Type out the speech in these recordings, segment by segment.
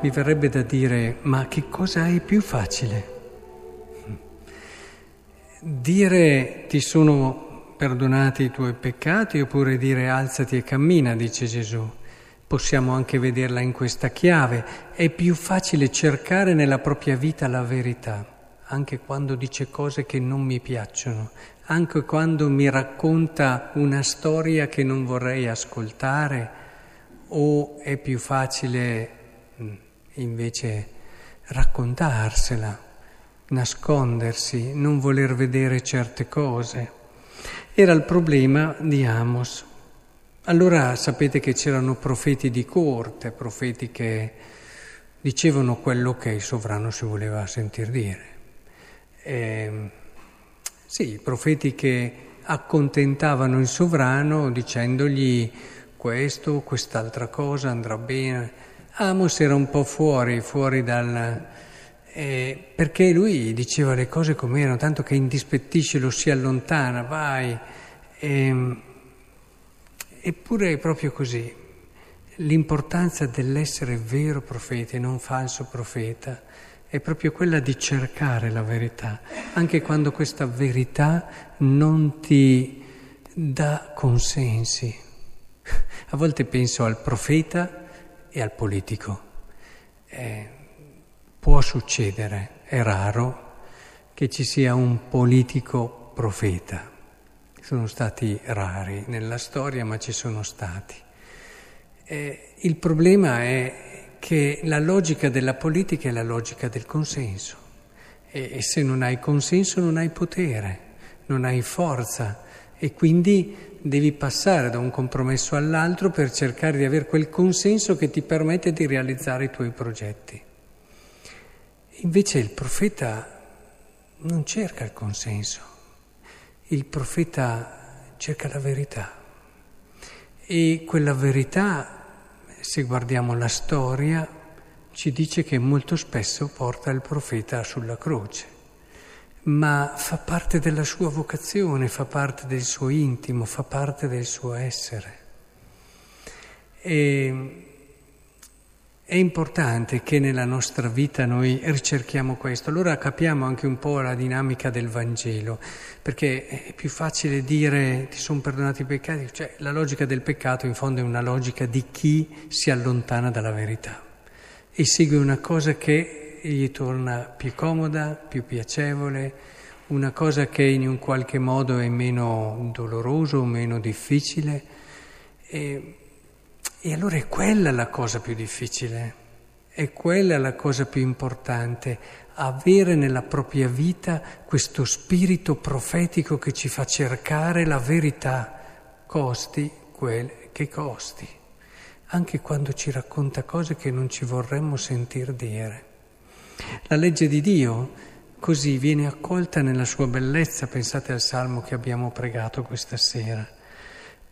mi verrebbe da dire, ma che cosa è più facile? Dire ti sono perdonati i tuoi peccati oppure dire alzati e cammina, dice Gesù. Possiamo anche vederla in questa chiave. È più facile cercare nella propria vita la verità, anche quando dice cose che non mi piacciono, anche quando mi racconta una storia che non vorrei ascoltare, o è più facile invece raccontarsela nascondersi, non voler vedere certe cose. Era il problema di Amos. Allora sapete che c'erano profeti di corte, profeti che dicevano quello che il sovrano si voleva sentir dire. E, ehm, sì, profeti che accontentavano il sovrano dicendogli questo, quest'altra cosa andrà bene. Amos era un po' fuori, fuori dal, eh, perché lui diceva le cose come erano, tanto che indispettisce, lo si allontana, vai. Eh, eppure è proprio così. L'importanza dell'essere vero profeta e non falso profeta è proprio quella di cercare la verità, anche quando questa verità non ti dà consensi. A volte penso al profeta e al politico. Eh, Può succedere, è raro, che ci sia un politico profeta. Sono stati rari nella storia, ma ci sono stati. Eh, il problema è che la logica della politica è la logica del consenso e, e se non hai consenso non hai potere, non hai forza e quindi devi passare da un compromesso all'altro per cercare di avere quel consenso che ti permette di realizzare i tuoi progetti. Invece il profeta non cerca il consenso, il profeta cerca la verità. E quella verità, se guardiamo la storia, ci dice che molto spesso porta il profeta sulla croce, ma fa parte della sua vocazione, fa parte del suo intimo, fa parte del suo essere. E è importante che nella nostra vita noi ricerchiamo questo, allora capiamo anche un po' la dinamica del Vangelo, perché è più facile dire ti sono perdonati i peccati, cioè la logica del peccato in fondo è una logica di chi si allontana dalla verità e segue una cosa che gli torna più comoda, più piacevole, una cosa che in un qualche modo è meno doloroso, meno difficile. E e allora è quella la cosa più difficile, è quella la cosa più importante, avere nella propria vita questo spirito profetico che ci fa cercare la verità, costi quel che costi, anche quando ci racconta cose che non ci vorremmo sentir dire. La legge di Dio così viene accolta nella sua bellezza, pensate al salmo che abbiamo pregato questa sera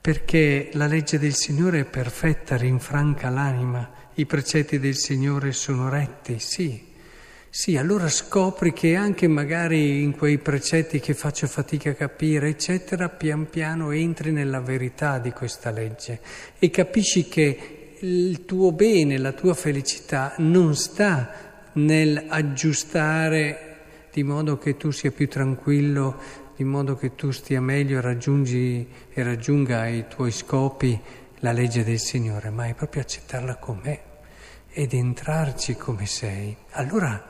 perché la legge del Signore è perfetta, rinfranca l'anima, i precetti del Signore sono retti, sì. Sì, allora scopri che anche magari in quei precetti che faccio fatica a capire, eccetera, pian piano entri nella verità di questa legge e capisci che il tuo bene, la tua felicità non sta nel aggiustare di modo che tu sia più tranquillo di modo che tu stia meglio raggiungi e raggiunga i tuoi scopi la legge del Signore, ma è proprio accettarla com'è ed entrarci come sei. Allora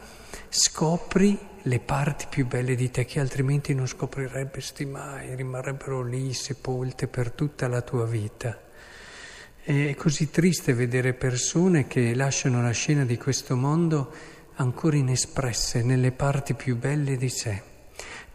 scopri le parti più belle di te che altrimenti non scopriresti mai, rimarrebbero lì sepolte per tutta la tua vita. È così triste vedere persone che lasciano la scena di questo mondo ancora inespresse nelle parti più belle di sé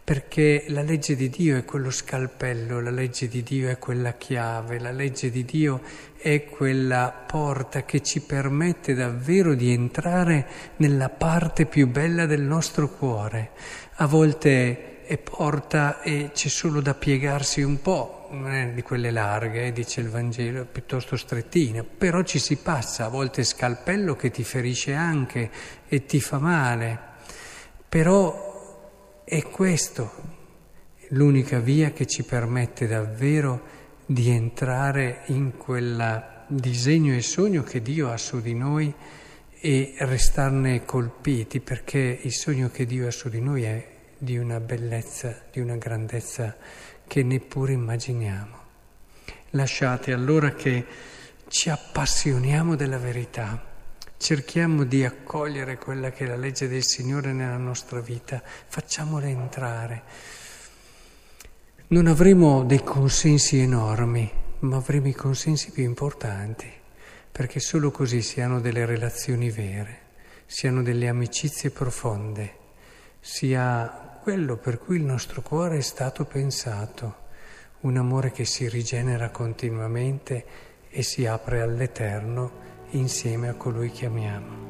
perché la legge di Dio è quello scalpello, la legge di Dio è quella chiave, la legge di Dio è quella porta che ci permette davvero di entrare nella parte più bella del nostro cuore. A volte è porta e c'è solo da piegarsi un po', non è di quelle larghe, eh, dice il Vangelo, piuttosto strettine, però ci si passa, a volte scalpello che ti ferisce anche e ti fa male. Però è questo l'unica via che ci permette davvero di entrare in quel disegno e sogno che Dio ha su di noi e restarne colpiti perché il sogno che Dio ha su di noi è di una bellezza, di una grandezza che neppure immaginiamo. Lasciate allora che ci appassioniamo della verità, cerchiamo di accogliere quella che è la legge del Signore nella nostra vita, facciamola entrare. Non avremo dei consensi enormi, ma avremo i consensi più importanti, perché solo così si hanno delle relazioni vere, si hanno delle amicizie profonde, si ha quello per cui il nostro cuore è stato pensato un amore che si rigenera continuamente e si apre all'eterno insieme a colui che amiamo.